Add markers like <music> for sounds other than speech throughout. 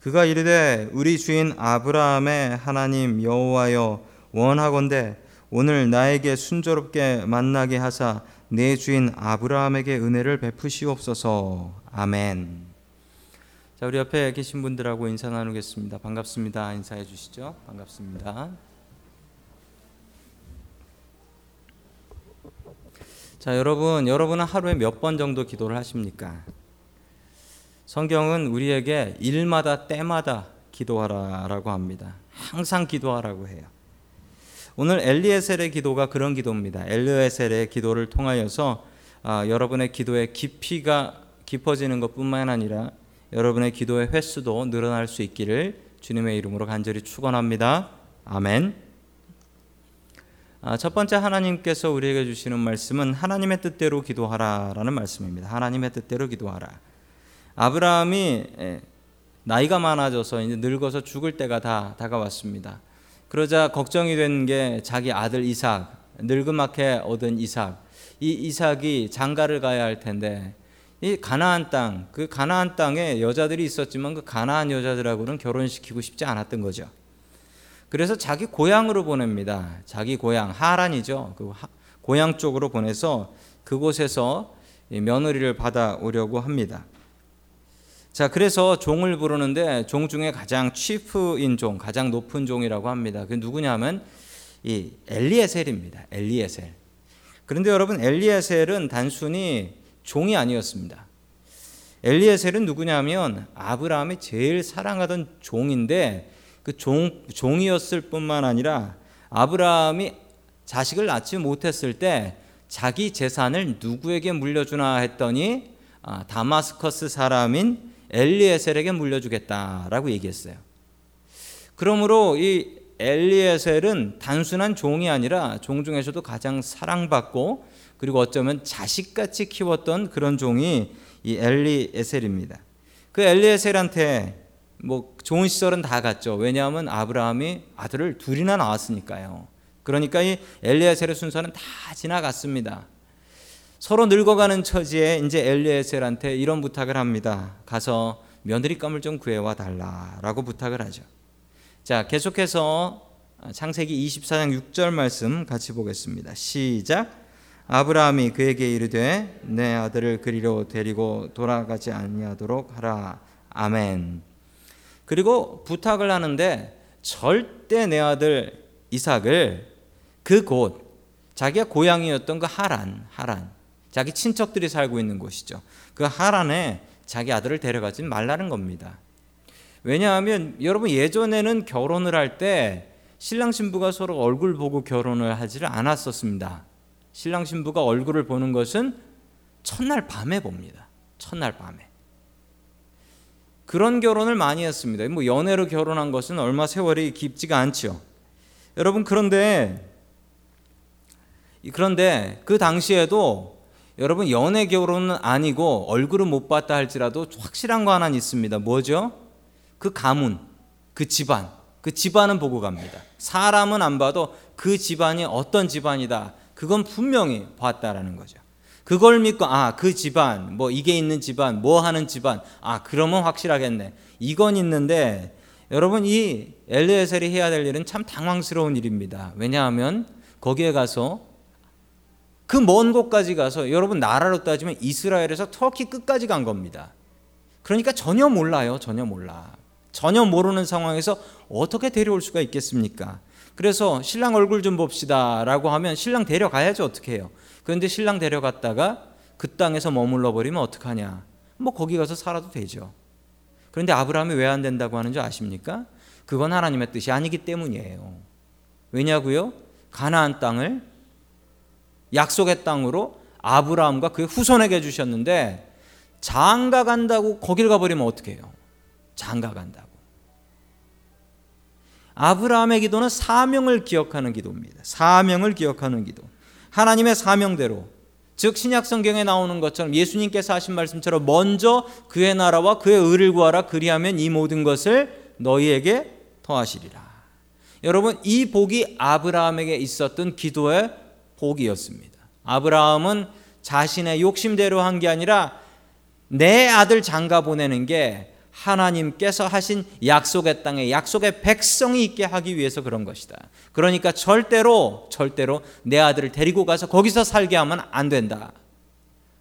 그가 이르되 우리 주인 아브라함의 하나님 여호와여 원하건대 오늘 나에게 순조롭게 만나게 하사 내 주인 아브라함에게 은혜를 베푸시옵소서. 아멘. 자, 우리 옆에 계신 분들하고 인사 나누겠습니다. 반갑습니다. 인사해 주시죠. 반갑습니다. 자, 여러분, 여러분은 하루에 몇 번 정도 기도를 하십니까? 성경은 우리에게 일마다 때마다 기도하라라고 합니다. 항상 기도하라고 해요. 오늘 엘리에셀의 기도가 그런 기도입니다. 엘리에셀의 기도를 통하여서 아, 여러분의 기도의 깊이가 깊어지는 것뿐만 아니라 여러분의 기도의 횟수도 늘어날 수 있기를 주님의 이름으로 간절히 축원합니다. 아멘. 아, 첫 번째 하나님께서 우리에게 주시는 말씀은 하나님의 뜻대로 기도하라라는 말씀입니다. 하나님의 뜻대로 기도하라. 아브라함이 나이가 많아져서 이제 늙어서 죽을 때가 다 다가왔습니다. 그러자 걱정이 된 게 자기 아들 이삭, 늙음하게 얻은 이삭. 이 이삭이 장가를 가야 할 텐데 이 가나안 땅, 그 가나안 땅에 여자들이 있었지만 그 가나안 여자들하고는 결혼시키고 싶지 않았던 거죠. 그래서 자기 고향으로 보냅니다. 자기 고향 하란이죠. 그 고향 쪽으로 보내서 그곳에서 며느리를 받아오려고 합니다. 자, 그래서 종을 부르는데 종 중에 가장 치프인 종, 가장 높은 종이라고 합니다. 그 누구냐면 이 엘리에셀입니다. 엘리에셀. 그런데 여러분 엘리에셀은 단순히 종이 아니었습니다. 엘리에셀은 누구냐면 아브라함이 제일 사랑하던 종인데 그 종, 종이었을 뿐만 아니라 아브라함이 자식을 낳지 못했을 때 자기 재산을 누구에게 물려주나 했더니 아, 다마스커스 사람인 엘리에셀에게 물려주겠다라고 얘기했어요. 그러므로 이 엘리에셀은 단순한 종이 아니라 종 중에서도 가장 사랑받고 그리고 어쩌면 자식같이 키웠던 그런 종이 이 엘리에셀입니다. 그 엘리에셀한테 뭐 좋은 시절은 다 갔죠. 왜냐하면 아브라함이 아들을 둘이나 낳았으니까요. 그러니까 이 엘리에셀의 순서는 다 지나갔습니다. 서로 늙어가는 처지에 이제 엘리에셀한테 이런 부탁을 합니다. 가서 며느리감을 좀 구해와 달라라고 부탁을 하죠. 자, 계속해서 창세기 24장 6절 말씀 같이 보겠습니다. 시작. 아브라함이 그에게 이르되 내 아들을 그리로 데리고 돌아가지 아니하도록 하라. 아멘. 그리고 부탁을 하는데 절대 내 아들 이삭을 그곳 자기가 고향이었던 그 하란, 하란 자기 친척들이 살고 있는 곳이죠. 그 하란에 자기 아들을 데려가지 말라는 겁니다. 왜냐하면 여러분 예전에는 결혼을 할 때 신랑 신부가 서로 얼굴 보고 결혼을 하지를 않았었습니다. 신랑 신부가 얼굴을 보는 것은 첫날 밤에 봅니다. 첫날 밤에. 그런 결혼을 많이 했습니다. 뭐 연애로 결혼한 것은 얼마 세월이 깊지가 않죠. 여러분 그런데 그런데 그 당시에도 여러분 연애 결혼은 아니고 얼굴은 못 봤다 할지라도 확실한 거 하나 있습니다. 뭐죠? 그 가문, 그 집안, 그 집안은 보고 갑니다. 사람은 안 봐도 그 집안이 어떤 집안이다. 그건 분명히 봤다라는 거죠. 그걸 믿고 아 그 집안 뭐 이게 있는 집안 뭐 하는 집안 아 그러면 확실하겠네. 이건 있는데 여러분 이 엘리에셀이 해야 될 일은 참 당황스러운 일입니다. 왜냐하면 거기에 가서 그 먼 곳까지 가서 여러분 나라로 따지면 이스라엘에서 터키 끝까지 간 겁니다. 그러니까 전혀 몰라요. 전혀 몰라. 전혀 모르는 상황에서 어떻게 데려올 수가 있겠습니까? 그래서 신랑 얼굴 좀 봅시다라고 하면 신랑 데려가야죠. 어떻게 해요? 그런데 신랑 데려갔다가 그 땅에서 머물러 버리면 어떡하냐? 뭐 거기 가서 살아도 되죠. 그런데 아브라함이 왜 안 된다고 하는 줄 아십니까? 그건 하나님의 뜻이 아니기 때문이에요. 왜냐고요? 가나안 땅을 약속의 땅으로 아브라함과 그의 후손에게 주셨는데 장가 간다고 거길 가버리면 어떻게 해요? 장가 간다고. 아브라함의 기도는 사명을 기억하는 기도입니다. 사명을 기억하는 기도. 하나님의 사명대로 즉 신약 성경에 나오는 것처럼 예수님께서 하신 말씀처럼 먼저 그의 나라와 그의 의를 구하라 그리하면 이 모든 것을 너희에게 더하시리라. 여러분 이 복이 아브라함에게 있었던 기도의 복이었습니다. 아브라함은 자신의 욕심대로 한 게 아니라 내 아들 장가 보내는 게 하나님께서 하신 약속의 땅에 약속의 백성이 있게 하기 위해서 그런 것이다. 그러니까 절대로 절대로 내 아들을 데리고 가서 거기서 살게 하면 안 된다.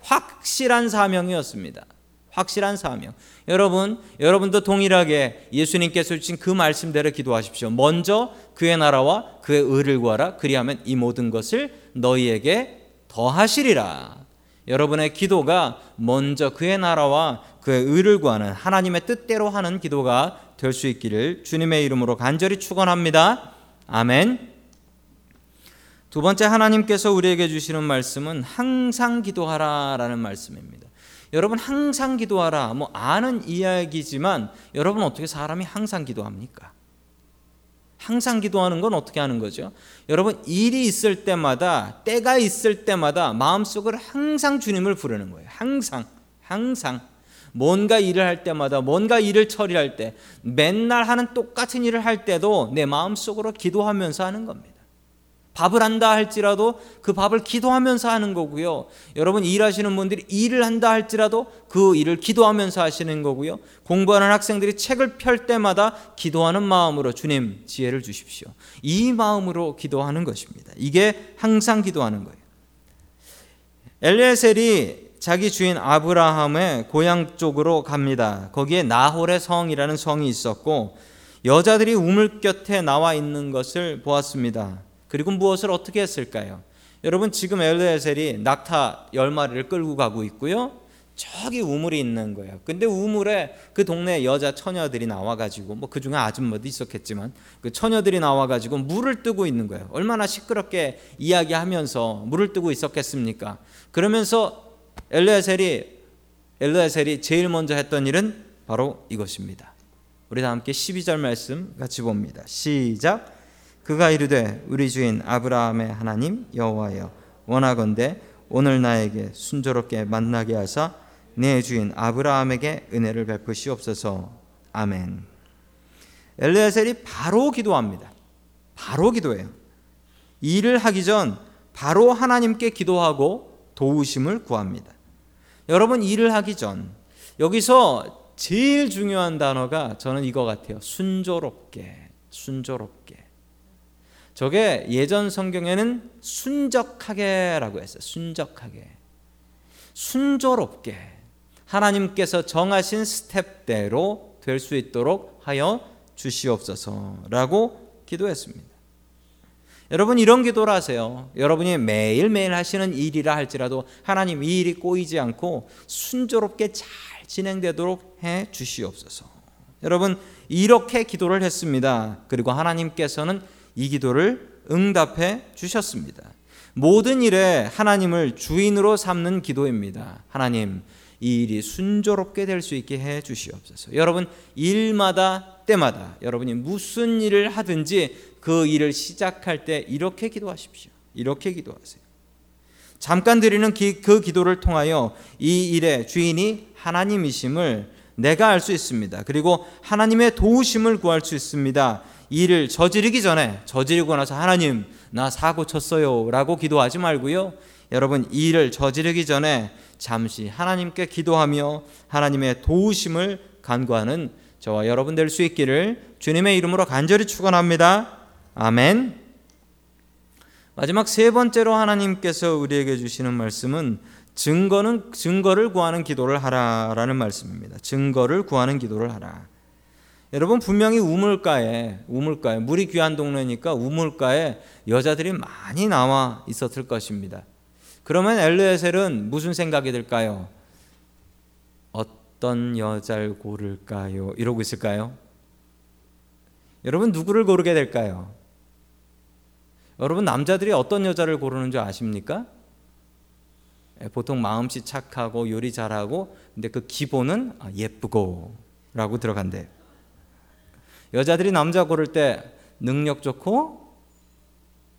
확실한 사명이었습니다. 확실한 사명. 여러분, 여러분도 동일하게 예수님께서 주신 그 말씀대로 기도하십시오. 먼저 그의 나라와 그의 의를 구하라. 그리하면 이 모든 것을 너희에게 더하시리라. 여러분의 기도가 먼저 그의 나라와 그의 의를 구하는 하나님의 뜻대로 하는 기도가 될 수 있기를 주님의 이름으로 간절히 축원합니다. 아멘. 두 번째 하나님께서 우리에게 주시는 말씀은 항상 기도하라라는 말씀입니다. 여러분 항상 기도하라. 뭐 아는 이야기지만 여러분 어떻게 사람이 항상 기도합니까? 항상 기도하는 건 어떻게 하는 거죠? 여러분 일이 있을 때마다 때가 있을 때마다 마음속으로 항상 주님을 부르는 거예요. 항상 항상 뭔가 일을 할 때마다 뭔가 일을 처리할 때 맨날 하는 똑같은 일을 할 때도 내 마음속으로 기도하면서 하는 겁니다. 밥을 한다 할지라도 그 밥을 기도하면서 하는 거고요. 여러분 일하시는 분들이 일을 한다 할지라도 그 일을 기도하면서 하시는 거고요. 공부하는 학생들이 책을 펼 때마다 기도하는 마음으로 주님 지혜를 주십시오. 이 마음으로 기도하는 것입니다. 이게 항상 기도하는 거예요. 엘리에셀이 자기 주인 아브라함의 고향 쪽으로 갑니다. 거기에 나홀의 성이라는 성이 있었고 여자들이 우물 곁에 나와 있는 것을 보았습니다. 그리고 무엇을 어떻게 했을까요? 여러분 지금 엘르에셀이 낙타 열 마리를 끌고 가고 있고요. 저기 우물이 있는 거예요. 근데 우물에 그 동네 여자 처녀들이 나와가지고 뭐 그 중에 아줌마도 있었겠지만 그 처녀들이 나와가지고 물을 뜨고 있는 거예요. 얼마나 시끄럽게 이야기하면서 물을 뜨고 있었겠습니까? 그러면서 엘르에셀이 엘르에셀이 제일 먼저 했던 일은 바로 이것입니다. 우리 다 함께 12절 말씀 같이 봅니다. 시작. 그가 이르되 우리 주인 아브라함의 하나님 여호와여 원하건대 오늘 나에게 순조롭게 만나게 하사 내 주인 아브라함에게 은혜를 베푸시옵소서 아멘. 엘레셀이 바로 기도합니다. 바로 기도해요. 일을 하기 전 바로 하나님께 기도하고 도우심을 구합니다. 여러분 일을 하기 전 여기서 제일 중요한 단어가 저는 이거 같아요. 순조롭게, 순조롭게. 저게 예전 성경에는 순적하게라고 했어요. 순적하게. 순조롭게 하나님께서 정하신 스텝대로 될 수 있도록 하여 주시옵소서라고 기도했습니다. 여러분 이런 기도를 하세요. 여러분이 매일매일 하시는 일이라 할지라도 하나님 이 일이 꼬이지 않고 순조롭게 잘 진행되도록 해 주시옵소서. 여러분 이렇게 기도를 했습니다. 그리고 하나님께서는 이 기도를 응답해 주셨습니다. 모든 일에 하나님을 주인으로 삼는 기도입니다. 하나님, 이 일이 순조롭게 될 수 있게 해 주시옵소서. 여러분, 일마다 때마다 여러분이 무슨 일을 하든지 그 일을 시작할 때 이렇게 기도하십시오. 이렇게 기도하세요. 잠깐 드리는 그 기도를 통하여 이 일의 주인이 하나님이심을 내가 알 수 있습니다. 그리고 하나님의 도우심을 구할 수 있습니다. 일을 저지르기 전에 저지르고 나서 하나님 나 사고 쳤어요라고 기도하지 말고요. 여러분 일을 저지르기 전에 잠시 하나님께 기도하며 하나님의 도우심을 간구하는 저와 여러분 될 수 있기를 주님의 이름으로 간절히 축원합니다. 아멘. 마지막 세 번째로 하나님께서 우리에게 주시는 말씀은 증거는 증거를 구하는 기도를 하라라는 말씀입니다. 증거를 구하는 기도를 하라. 여러분 분명히 우물가에 우물가에 물이 귀한 동네니까 우물가에 여자들이 많이 나와 있었을 것입니다. 그러면 엘르에셀은 무슨 생각이 들까요? 어떤 여자를 고를까요? 이러고 있을까요? 여러분 누구를 고르게 될까요? 여러분 남자들이 어떤 여자를 고르는 줄 아십니까? 예, 보통 마음씨 착하고 요리 잘하고 근데 그 기본은 아, 예쁘고라고 들어간대요. 여자들이 남자 고를 때 능력 좋고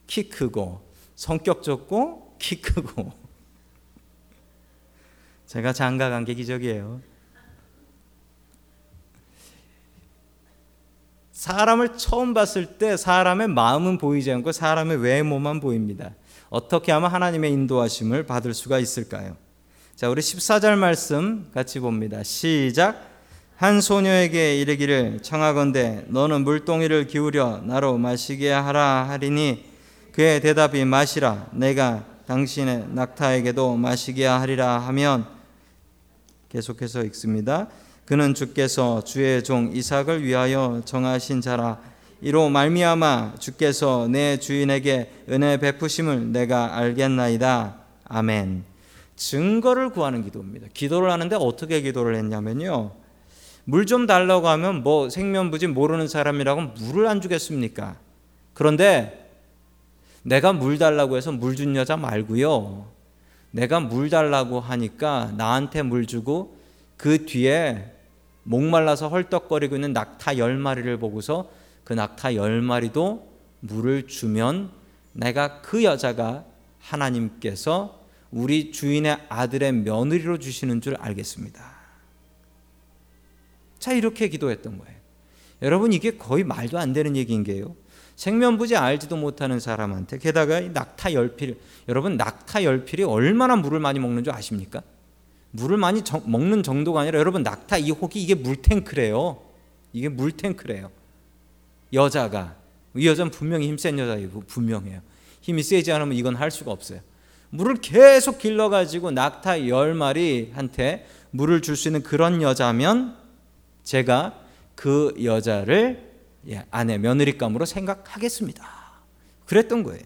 키 크고 성격 좋고 키 크고 <laughs> 제가 장가 간 게 기적이에요. 사람을 처음 봤을 때 사람의 마음은 보이지 않고 사람의 외모만 보입니다. 어떻게 하면 하나님의 인도하심을 받을 수가 있을까요? 자, 우리 14절 말씀 같이 봅니다. 시작. 한 소녀에게 이르기를 청하건대 너는 물동이를 기울여 나로 마시게 하라 하리니 그의 대답이 마시라 내가 당신의 낙타에게도 마시게 하리라 하면 계속해서 읽습니다. 그는 주께서 주의 종 이삭을 위하여 정하신 자라 이로 말미암아 주께서 내 주인에게 은혜 베푸심을 내가 알겠나이다. 아멘. 증거를 구하는 기도입니다. 기도를 하는데 어떻게 기도를 했냐면요. 물 좀 달라고 하면 뭐 생면부지 모르는 사람이라고 물을 안 주겠습니까? 그런데 내가 물 달라고 해서 물 준 여자 말고요. 내가 물 달라고 하니까 나한테 물 주고 그 뒤에 목말라서 헐떡거리고 있는 낙타 열 마리를 보고서 그 낙타 열 마리도 물을 주면 내가 그 여자가 하나님께서 우리 주인의 아들의 며느리로 주시는 줄 알겠습니다. 자, 이렇게 기도했던 거예요. 여러분, 이게 거의 말도 안 되는 얘기인 게요. 생면부지 알지도 못하는 사람한테 게다가 낙타 열필 여러분 낙타 열필이 얼마나 물을 많이 먹는 줄 아십니까? 물을 많이 정, 먹는 정도가 아니라 여러분 낙타 이 혹이 이게 물탱크래요. 이게 물탱크래요. 여자가 이 여자는 분명히 힘센 여자예요. 분명해요. 힘이 세지 않으면 이건 할 수가 없어요. 물을 계속 길러가지고 낙타 열 마리한테 물을 줄 수 있는 그런 여자면 제가 그 여자를 예, 아내 며느리감으로 생각하겠습니다. 그랬던 거예요.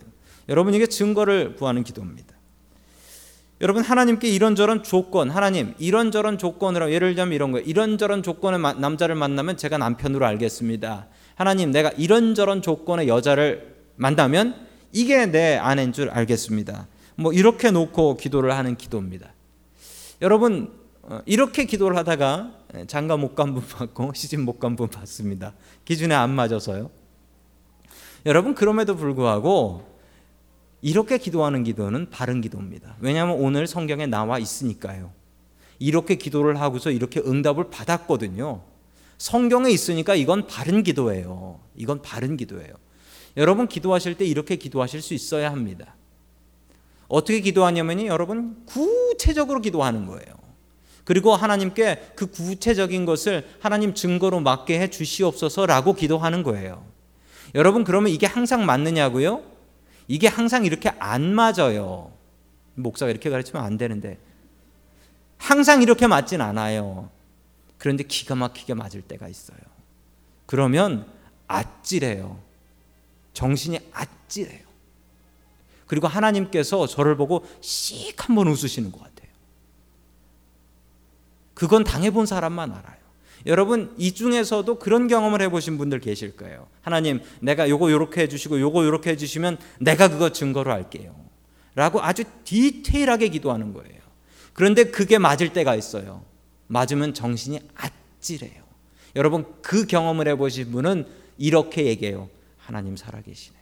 여러분 이게 증거를 구하는 기도입니다. 여러분 하나님께 이런저런 조건, 하나님 이런저런 조건으로 예를 들면 이런 거예요. 이런저런 조건의 남자를 만나면 제가 남편으로 알겠습니다. 하나님 내가 이런저런 조건의 여자를 만나면 이게 내 아내인 줄 알겠습니다. 뭐 이렇게 놓고 기도를 하는 기도입니다. 여러분 어, 이렇게 기도를 하다가 장가 못 간 분 받고 시집 못 간 분 받습니다. 기준에 안 맞아서요. 여러분 그럼에도 불구하고 이렇게 기도하는 기도는 바른 기도입니다. 왜냐하면 오늘 성경에 나와 있으니까요. 이렇게 기도를 하고서 이렇게 응답을 받았거든요. 성경에 있으니까 이건 바른 기도예요. 이건 바른 기도예요. 여러분 기도하실 때 이렇게 기도하실 수 있어야 합니다. 어떻게 기도하냐면요, 여러분 구체적으로 기도하는 거예요. 그리고 하나님께 그 구체적인 것을 하나님 증거로 맡게 해 주시옵소서라고 기도하는 거예요. 여러분 그러면 이게 항상 맞느냐고요? 이게 항상 이렇게 안 맞아요. 목사가 이렇게 가르치면 안 되는데 항상 이렇게 맞진 않아요. 그런데 기가 막히게 맞을 때가 있어요. 그러면 아찔해요. 정신이 아찔해요. 그리고 하나님께서 저를 보고 씩 한번 웃으시는 것 같아요. 그건 당해본 사람만 알아요. 여러분 이 중에서도 그런 경험을 해보신 분들 계실 거예요. 하나님, 내가 요거 요렇게 해주시고 요거 요렇게 해주시면 내가 그거 증거로 할게요. 라고 아주 디테일하게 기도하는 거예요. 그런데 그게 맞을 때가 있어요. 맞으면 정신이 아찔해요. 여러분 그 경험을 해보신 분은 이렇게 얘기해요. 하나님 살아계시네.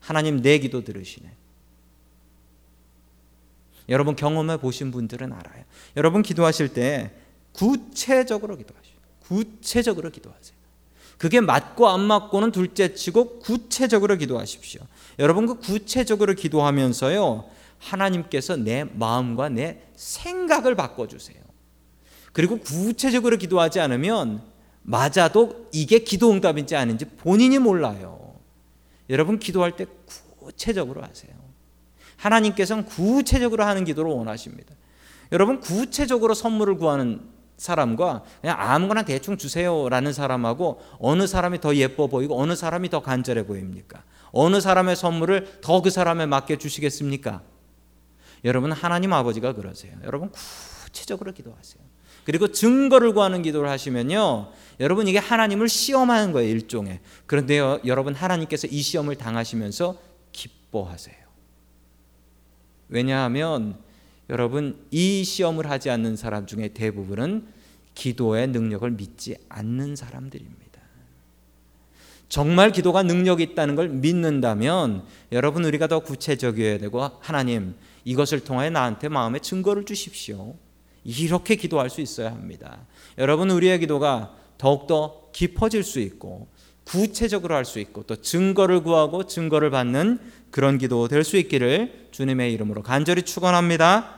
하나님 내 기도 들으시네. 여러분 경험해 보신 분들은 알아요. 여러분 기도하실 때 구체적으로 기도하시오. 구체적으로 기도하세요. 그게 맞고 안 맞고는 둘째치고 구체적으로 기도하십시오. 여러분 그 구체적으로 기도하면서요 하나님께서 내 마음과 내 생각을 바꿔 주세요. 그리고 구체적으로 기도하지 않으면 맞아도 이게 기도 응답인지 아닌지 본인이 몰라요. 여러분 기도할 때 구체적으로 하세요. 하나님께서는 구체적으로 하는 기도를 원하십니다. 여러분 구체적으로 선물을 구하는 사람과 그냥 아무거나 대충 주세요라는 사람하고 어느 사람이 더 예뻐 보이고 어느 사람이 더 간절해 보입니까? 어느 사람의 선물을 더 그 사람에 맡겨 주시겠습니까? 여러분 하나님 아버지가 그러세요. 여러분 구체적으로 기도하세요. 그리고 증거를 구하는 기도를 하시면요. 여러분 이게 하나님을 시험하는 거예요, 일종의. 그런데 여러분 하나님께서 이 시험을 당하시면서 기뻐하세요. 왜냐하면 여러분 이 시험을 하지 않는 사람 중에 대부분은 기도의 능력을 믿지 않는 사람들입니다. 정말 기도가 능력이 있다는 걸 믿는다면 여러분 우리가 더 구체적이어야 되고 하나님 이것을 통하여 나한테 마음의 증거를 주십시오. 이렇게 기도할 수 있어야 합니다. 여러분 우리의 기도가 더욱더 깊어질 수 있고 구체적으로 할 수 있고 또 증거를 구하고 증거를 받는 그런 기도 될 수 있기를 주님의 이름으로 간절히 축원합니다.